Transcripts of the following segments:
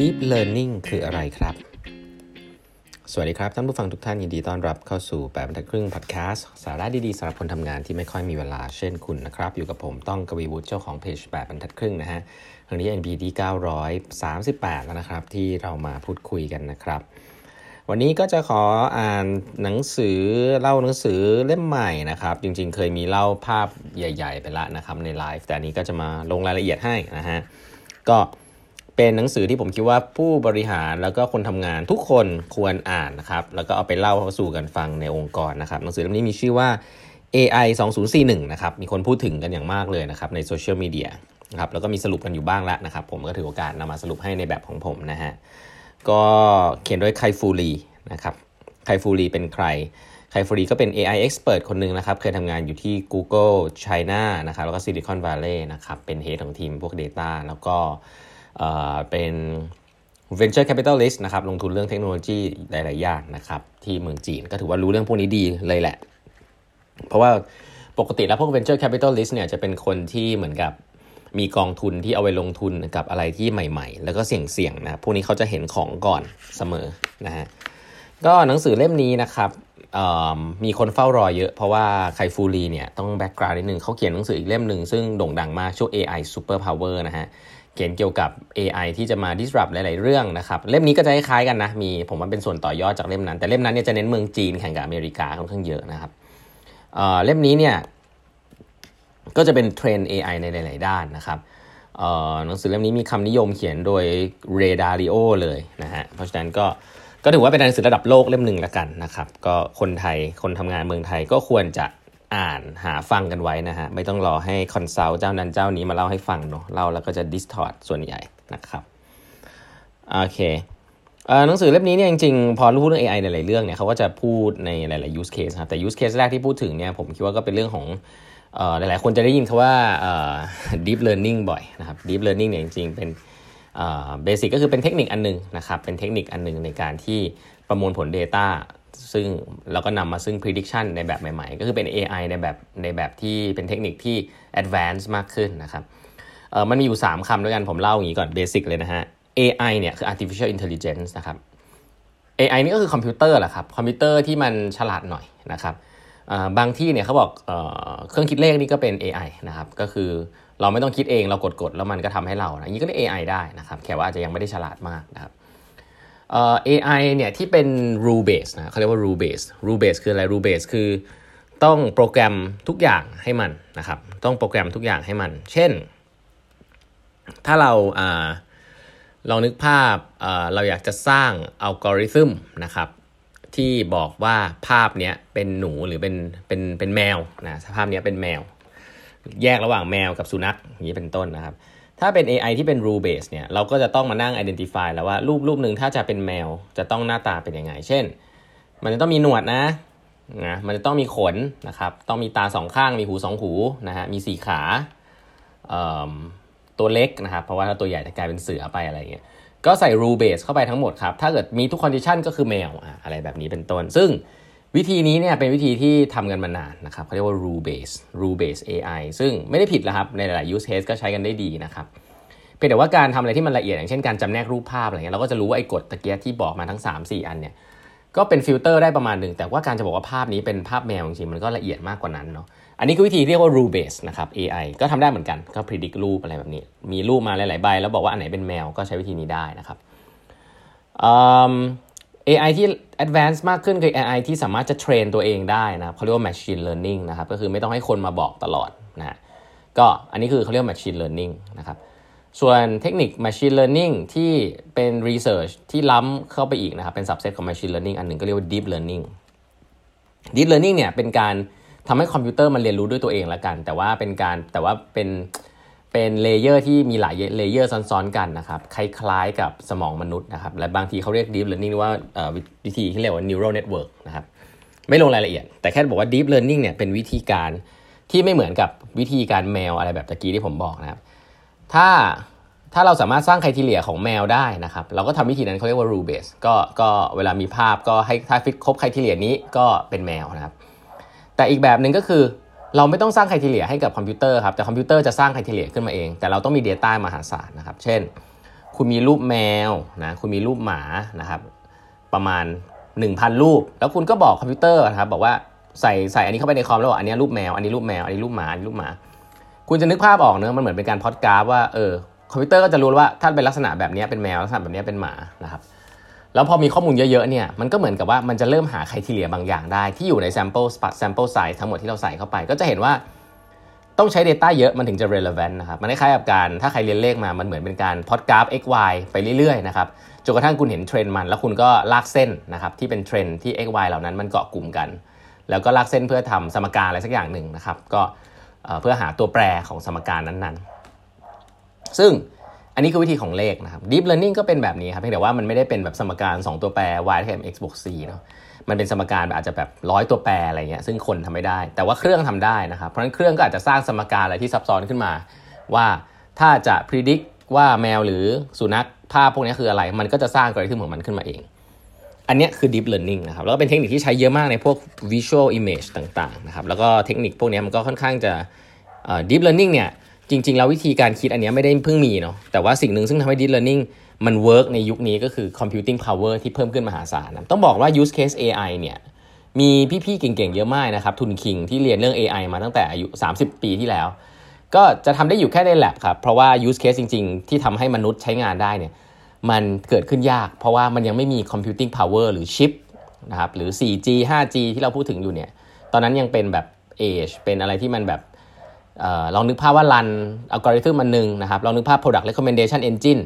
Deep Learning คืออะไรครับ สวัสดีครับ ท่านผู้ฟังทุกท่านยินดีต้อนรับเข้าสู่แปดบรรทัดครึ่งพอดแคสต์สาระดีๆสำหรับคนทำงานที่ไม่ค่อยมีเวลาเช่นคุณนะครับ อยู่กับผมต้องกวีวุฒิเจ้าของเพจแปดบรรทัดครึ่งนะฮะครั้งนี้ NP ที่938 แล้วนะครับ ที่เรามาพูดคุยกันนะครับ วันนี้ก็จะขออ่านหนังสือเล่าหนังสือเล่มใหม่นะครับ จริงๆ เคยมีเล่าภาพใหญ่ ๆ ไปละนะครับในไลฟ์แต่นี้ก็จะมาลงรายละเอียดให้นะฮะก็ เป็นหนังสือที่ผมคิดว่าผู้บริหารแล้วก็คนทำงานทุกคนควรอ่านนะครับแล้วก็เอาไปเล่าสู่กันฟังในองค์กรนะครับหนังสือเล่มนี้มีชื่อว่า AI 2041นะครับมีคนพูดถึงกันอย่างมากเลยนะครับในโซเชียลมีเดียนะครับแล้วก็มีสรุปกันอยู่บ้างแล้วนะครับผมก็ถือโอกาสนำมาสรุปให้ในแบบของผมนะฮะก็เขียนโดยไคฟูรีนะครับไคฟูรีเป็นใครไคฟูรีก็เป็น AI expert คนหนึ่งนะครับ เคยทำงานอยู่ที่ Google China นะครับแล้วก็ Silicon Valley นะครับเป็น head ของทีมพวก Data แล้วก็ เป็น venture capitalist นะครับลงทุนเรื่องเทคโนโลยีหลาย ๆ อย่างนะครับที่เมืองจีนก็ถือว่ารู้เรื่องพวกนี้ดีเลยแหละ เพราะว่าปกติแล้วพวก venture capitalist เนี่ยจะเป็นคนที่เหมือนกับมีกองทุนที่เอาไว้ลงทุนกับอะไรที่ใหม่ ๆ แล้วก็เสี่ยง ๆ นะพวกนี้เขาจะเห็นของก่อนเสมอนะฮะก็หนังสือเล่มนี้นะครับมีคนเฝ้ารอเยอะเพราะว่าไคฟูลีเนี่ยต้อง background นิดนึงเขาเขียนหนังสืออีกเล่มหนึ่งซึ่งโด่งดังมากชื่อ AI Super Power นะฮะ เขียนเกี่ยวกับ AI ที่จะมา disrupt หลาย ๆ เรื่องนะครับ เล่มนี้ก็จะคล้ายๆกันนะ มีผมว่าเป็นส่วนต่อยอดจากเล่มนั้น แต่เล่มนั้นเนี่ยจะเน้นเมืองจีนแข่งกับอเมริกาค่อนข้างเยอะนะครับเล่มนี้เนี่ยก็จะเป็นเทรน AI ในหลาย ๆ ด้านนะครับหนังสือเล่มนี้มีคำนิยมเขียนโดย Ray Dalio เลยนะฮะ เพราะฉะนั้นก็ก็ถือว่าเป็นหนังสือระดับโลกเล่มหนึ่งละกันนะครับ ก็คนไทยคนทำงานเมืองไทยก็ควรจะ อ่านหาฟังกันไว้นะฮะ ไม่ต้องรอให้ consult เจ้านั้นเจ้านี้มาเล่าให้ฟังเนาะเล่าแล้วก็จะ distort ส่วนใหญ่นะครับโอเคหนังสือเล่มนี้เนี่ยจริงๆ พอรู้เรื่อง AI ในหลายเรื่องเนี่ยเขาก็จะพูดในหลายๆ use case ครับแต่ use case แรกที่พูดถึงเนี่ยผมคิดว่าก็เป็นเรื่องของหลายๆ คนจะได้ยินคำว่า deep learning บ่อยนะครับ deep learning เนี่ยจริงๆ เป็นbasic ก็คือเป็นเทคนิคอันนึงนะครับเป็นเทคนิคอันนึงในการที่ประมวลผล Data ซึ่งเราก็นำมาซึ่ง prediction ในแบบใหม่ๆ ก็คือเป็น AI ในแบบในแบบที่เป็นเทคนิคที่ advanced มากขึ้นนะครับมันมีอยู่ 3คำด้วยกันผมเล่าอย่างนี้ก่อน basic เลยนะฮะ AI เนี่ยคือ artificial intelligence นะครับ AI นี่ก็คือคอมพิวเตอร์แหละครับคอมพิวเตอร์ที่มันฉลาดหน่อยนะครับบางที่เนี่ยเขาบอกเครื่องคิดเลขนี่ก็เป็น AI นะครับก็คือเราไม่ต้องคิดเองเรากดๆแล้วมันก็ทำให้เรานะนี่ก็เรียก AI ได้นะครับแค่ว่าอาจจะยังไม่ได้ฉลาดมากนะครับ AI เนี่ยที่เป็น rule base นะเขาเรียกว่า rule base rule base คืออะไร rule base คือต้องโปรแกรมทุกอย่างให้มันนะครับ ต้องโปรแกรมทุกอย่างให้มัน เช่น ถ้าเราลองนึกภาพเราอยากจะสร้างอัลกอริทึมนะครับ ที่บอกว่าภาพเนี้ยเป็นหนูหรือเป็นเป็นเป็นแมวนะภาพเนี้ยเป็นแมว แยกระหว่างแมวกับสุนัขอย่างนี้เป็นต้นนะครับ ถ้าเป็น AI ที่เป็น rule base เนี่ยเราก็จะต้องมานั่ง identify แล้วว่ารูปรูปหนึ่งถ้าจะเป็นแมวจะต้องหน้าตาเป็นยังไง เช่น มันจะต้องมีหนวดนะนะมันจะต้องมีขนนะครับต้องมีตาสองข้างมีหูสองหูนะฮะมีสี่ขาตัวเล็กนะครับเพราะว่าถ้าตัวใหญ่จะกลายเป็นเสือไปอะไรเงี้ยก็ใส่ rule base เข้าไปทั้งหมดครับ ถ้าเกิดมีทุก condition ก็คือแมวอะไรแบบนี้เป็นต้น ซึ่ง วิธีนี้เนี่ยเป็นวิธีที่ทำกันมานานนะครับเขาเรียกว่า rule base rule base AI ซึ่งไม่ได้ผิดแล้วครับ ในหลาย use case ก็ใช้กันได้ดีนะครับเพียงแต่ว่าการทำอะไรที่มันละเอียดอย่างเช่นการจำแนกรูปภาพอะไรเงี้ยเราก็จะรู้ว่าไอ้กฎตะกี้ที่บอกมาทั้ง 3-4 อันเนี่ยก็เป็นฟิลเตอร์ได้ประมาณหนึ่งแต่ว่าการจะบอกว่าภาพนี้เป็นภาพแมวจริงๆมันก็ละเอียดมากกว่านั้นเนาะอันนี้คือวิธีเรียกว่า rule base นะครับ AI ก็ทำได้เหมือนกันก็ predict รูปอะไรแบบนี้ มีรูปมาหลายๆใบ แล้วบอกว่าอันไหนเป็นแมวก็ใช้วิธีนี้ได้นะครับ AI ที่ advanced มากขึ้นคือ AI ที่สามารถจะ train ตัวเองได้นะครับเขาเรียกว่า machine learning นะครับก็คือไม่ต้องให้คนมาบอกตลอดนะก็อันนี้คือเขาเรียก machine learning นะครับส่วนเทคนิค machine learning ที่เป็น research ที่ล้ำเข้าไปอีกนะครับเป็น subset ของ machine learning อันหนึ่งก็เรียกว่า deep learning deep learning เนี่ยเป็นการทำให้คอมพิวเตอร์มันเรียนรู้ด้วยตัวเองละกัน แต่ว่าเป็นการแต่ว่าเป็น เป็น layer ที่มีหลาย layer ซ้อนๆกันนะครับ คล้ายๆกับสมองมนุษย์นะครับ และบางทีเขาเรียก deep learning ว่าวิธีที่เรียกว่า neural network นะครับ ไม่ลงรายละเอียด แต่แค่บอกว่า deep learning เนี่ยเป็นวิธีการที่ไม่เหมือนกับวิธีการแมวอะไรแบบตะกี้ที่ผมบอกนะครับ ถ้าถ้าเราสามารถสร้าง criteria ของแมวได้นะครับ เราก็ทำวิธีนั้นเขาเรียกว่า rule base ก็ก็เวลามีภาพก็ให้ถ้าฟิตครบ criteria นี้ก็เป็นแมวนะครับ แต่อีกแบบหนึ่งก็คือ เราไม่ต้องสร้าง criteria ให้กับคอมพิวเตอร์ครับแต่คอมพิวเตอร์จะสร้าง criteria ขึ้นมาเอง แต่เราต้องมี Data มหาศาลนะครับ เช่น คุณมีรูปแมวนะคุณมีรูปหมานะครับ ประมาณ 1,000 รูป แล้วคุณก็บอกคอมพิวเตอร์นะครับบอกว่าใส่ใส่อันนี้เข้าไปในคอมแล้วบอกอันนี้รูปแมวอันนี้รูปแมวอันนี้รูปหมาอันนี้รูปหมา คุณจะนึกภาพออกเนอะมันเหมือนเป็นการพอดกราฟว่าเออคอมพิวเตอร์ก็จะรู้ว่าถ้าเป็นลักษณะแบบนี้เป็นแมวลักษณะแบบนี้เป็นหมานะครับ แล้วพอมีข้อมูลเยอะๆเนี่ยมันก็เหมือนกับว่ามันจะเริ่มหา criteria บางอย่างได้ ที่อยู่ใน sample sample size ทั้งหมดที่เราใส่เข้าไป ก็จะเห็นว่าต้องใช้ Data เยอะมันถึงจะ relevant นะครับ มันคล้ายกับการถ้าใครเรียนเลขมา มันเหมือนเป็นการพอดกราฟ x y ไปเรื่อยๆนะครับจนกระทั่งคุณเห็นเทรนด์มัน แล้วคุณก็ลากเส้นนะครับที่เป็นเทรนด์ที่ x y เหล่านั้นมันเกาะกลุ่มกัน แล้วก็ลากเส้นเพื่อทำสมการอะไรสักอย่างหนึ่งนะครับ ก็เพื่อหาตัวแปรของสมการนั้นๆ ซึ่ง อันนี้คือวิธีของเลขนะครับ Deep Learning ก็เป็นแบบนี้ครับเพียงแต่ว่ามันไม่ได้เป็นแบบสมการ 2 ตัวแปร y เท่ากับ x บวก c เนาะมันเป็นสมการอาจจะแบบร้อยตัวแปรอะไรเงี้ยซึ่งคนทำไม่ได้ แต่ว่าเครื่องทำได้นะครับ เพราะฉะนั้นเครื่องก็อาจจะสร้างสมการอะไรที่ซับซ้อนขึ้นมา ว่าถ้าจะ predict ว่าแมวหรือสุนัขภาพพวกนี้คืออะไร มันก็จะสร้างกริทึมของมันขึ้นมาเอง อันนี้คือ deep learning นะครับ แล้วก็เป็นเทคนิคที่ใช้เยอะมากในพวก visual image ต่างๆนะครับ แล้วก็เทคนิคพวกนี้มันก็ค่อนข้างจะ deep learning เนี่ย จริง ๆ แล้ววิธีการคิดอันนี้ไม่ได้เพิ่งมีเนาะแต่ว่าสิ่งหนึ่งซึ่งทำให้ deep learning มัน work ในยุคนี้ก็คือ computing power ที่เพิ่มขึ้นมหาศาลนะต้องบอกว่า use case AI เนี่ยมีพี่ๆเก่งๆ เยอะมากนะครับ ทุน King ที่เรียนเรื่อง AI มาตั้งแต่อายุ 30 ปีที่แล้ว ก็จะทำได้อยู่แค่ใน lab ครับ เพราะว่า use case จริง ๆ ที่ทำให้มนุษย์ใช้งานได้เนี่ยมันเกิดขึ้นยาก เพราะว่ามันยังไม่มี computing power หรือชิปนะครับหรือ 4G 5G ที่เราพูดถึงอยู่เนี่ยตอนนั้นยังเป็นแบบ age เป็นอะไรที่มันแบบ ลองนึกภาพว่ารันอัลกอริทึมมันหนึ่งนะครับลองนึกภาพ product recommendation engine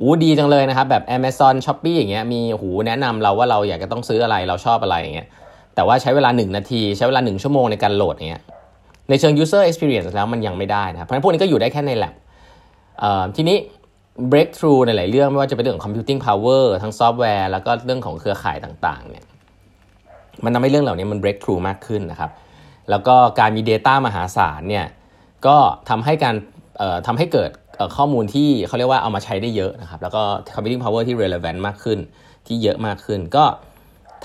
อู้ดีจังเลยนะครับแบบ Amazon s h o p e e อย่างเงี้ยมีหูแนะนำเราว่าเราอยากจะต้องซื้ออะไรเราชอบอะไรอย่างเงี้ยแต่ว่าใช้เวลา 1 นาที ใช้เวลา 1 ชั่วโมงในการโหลดเงี้ยในเชิง user experience แล้วมันยังไม่ได้นะครับเพราะฉะนั้นพวกนี้ก็อยู่ได้แค่ใน lab ทีนี้ breakthrough ในหลายเรื่องไม่ว่าจะเป็นเรื่องของ computing power ทั้งซอฟต์แวร์แล้วก็เรื่องของเครือข่ายต่างๆเนี่ยมันทำให้เรื่องเหล่านี้มัน breakthrough มากขึ้นนะครับแล้วก็การมี Data มหาศาลเนี่ย ก็ทำให้การทำให้เกิดข้อมูลที่เขาเรียกว่าเอามาใช้ได้เยอะนะครับ แล้วก็ computing power ที่ relevant มากขึ้น ที่เยอะมากขึ้น ก็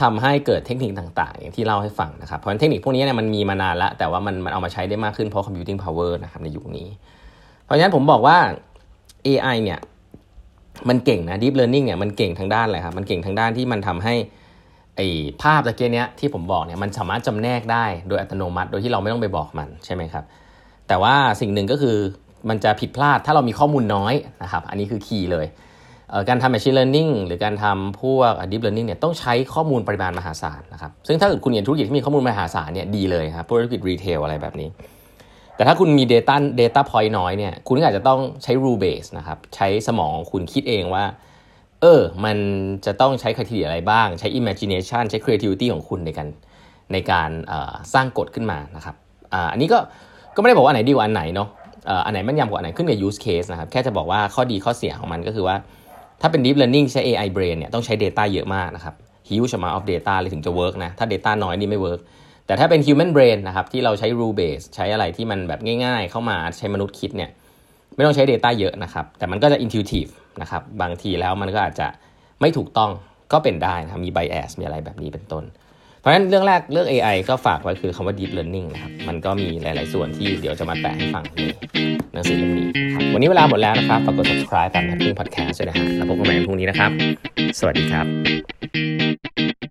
ทำให้เกิดเทคนิคต่างๆ อย่างที่เล่าให้ฟังนะครับ เพราะเทคนิคพวกนี้เนี่ยมันมีมานานแล้วแต่ว่ามันมันเอามาใช้ได้มากขึ้นเพราะ computing power นะครับในยุคนี้ เพราะฉะนั้นผมบอกว่า AI เนี่ยมันเก่งนะ deep learning เนี่ยมันเก่งทางด้านอะไรครับมันเก่งทางด้านที่มันทำให้ไอ้ภาพตะเกียนี้ยที่ผมบอกเนี่ยมันสามารถจำแนกได้โดยอัตโนมัติ โดยที่เราไม่ต้องไปบอกมันใช่ไหมครับ แต่ว่าสิ่งหนึ่งก็คือมันจะผิดพลาดถ้าเรามีข้อมูลน้อยนะครับอันนี้คือคีย์เลยการทำ machine learning หรือการทำพวก deep learning เนี่ยต้องใช้ข้อมูลปริมาณมหาศาลนะครับซึ่งถ้าเกิดคุณเรียนธุรกิจที่มีข้อมูลมหาศาลเนี่ยดีเลยครับธุรกิจรีเทลอะไรแบบนี้ แต่ถ้าคุณมี data data point น้อยเนี่ยคุณอาจจะต้องใช้ rule base นะครับใช้สมองคุณคิดเองว่าเออมันจะต้องใช้คุณทีอะไรบ้าง ใช้ imagination ใช้ creativity ของคุณในการในการสร้างกฎขึ้นมานะครับอันนี้ก็ ก็ไม่ได้บอกว่าอันไหนดีกว่าอันไหนเนาะอันไหนมันยำกว่าอันไหนขึ้นกับ use case นะครับ แค่จะบอกว่าข้อดีข้อเสียของมันก็คือว่า ถ้าเป็น deep learning ใช้ AI brain เนี่ยต้องใช้ data เยอะมากนะครับ huge amount of data เลยถึงจะ work นะ ถ้า data น้อยนี่ไม่ work แต่ถ้าเป็น human brain นะครับที่เราใช้ rule base ใช้อะไรที่มันแบบง่าย ๆ เข้ามาใช้มนุษย์คิดเนี่ยไม่ต้องใช้ data เยอะนะครับ แต่มันก็จะ intuitive นะครับบางทีแล้วมันก็อาจจะไม่ถูกต้องก็เป็นได้นะมี bias มีอะไรแบบนี้เป็นต้น เพราะฉะนั้นเรื่องแรกเรื่อง AI ก็ฝากไว้คือคำว่า deep learning นะครับ มันก็มีหลาย ๆ ส่วนที่เดี๋ยวจะมาแปะให้ฟังในหนังสือเล่มนี้ครับ วันนี้เวลาหมดแล้วนะครับ ฝากกด subscribe กันทักพึ่ง podcast ด้วยนะฮะแล้วพบกันใหม่พรุ่งนี้นะครับ สวัสดีครับ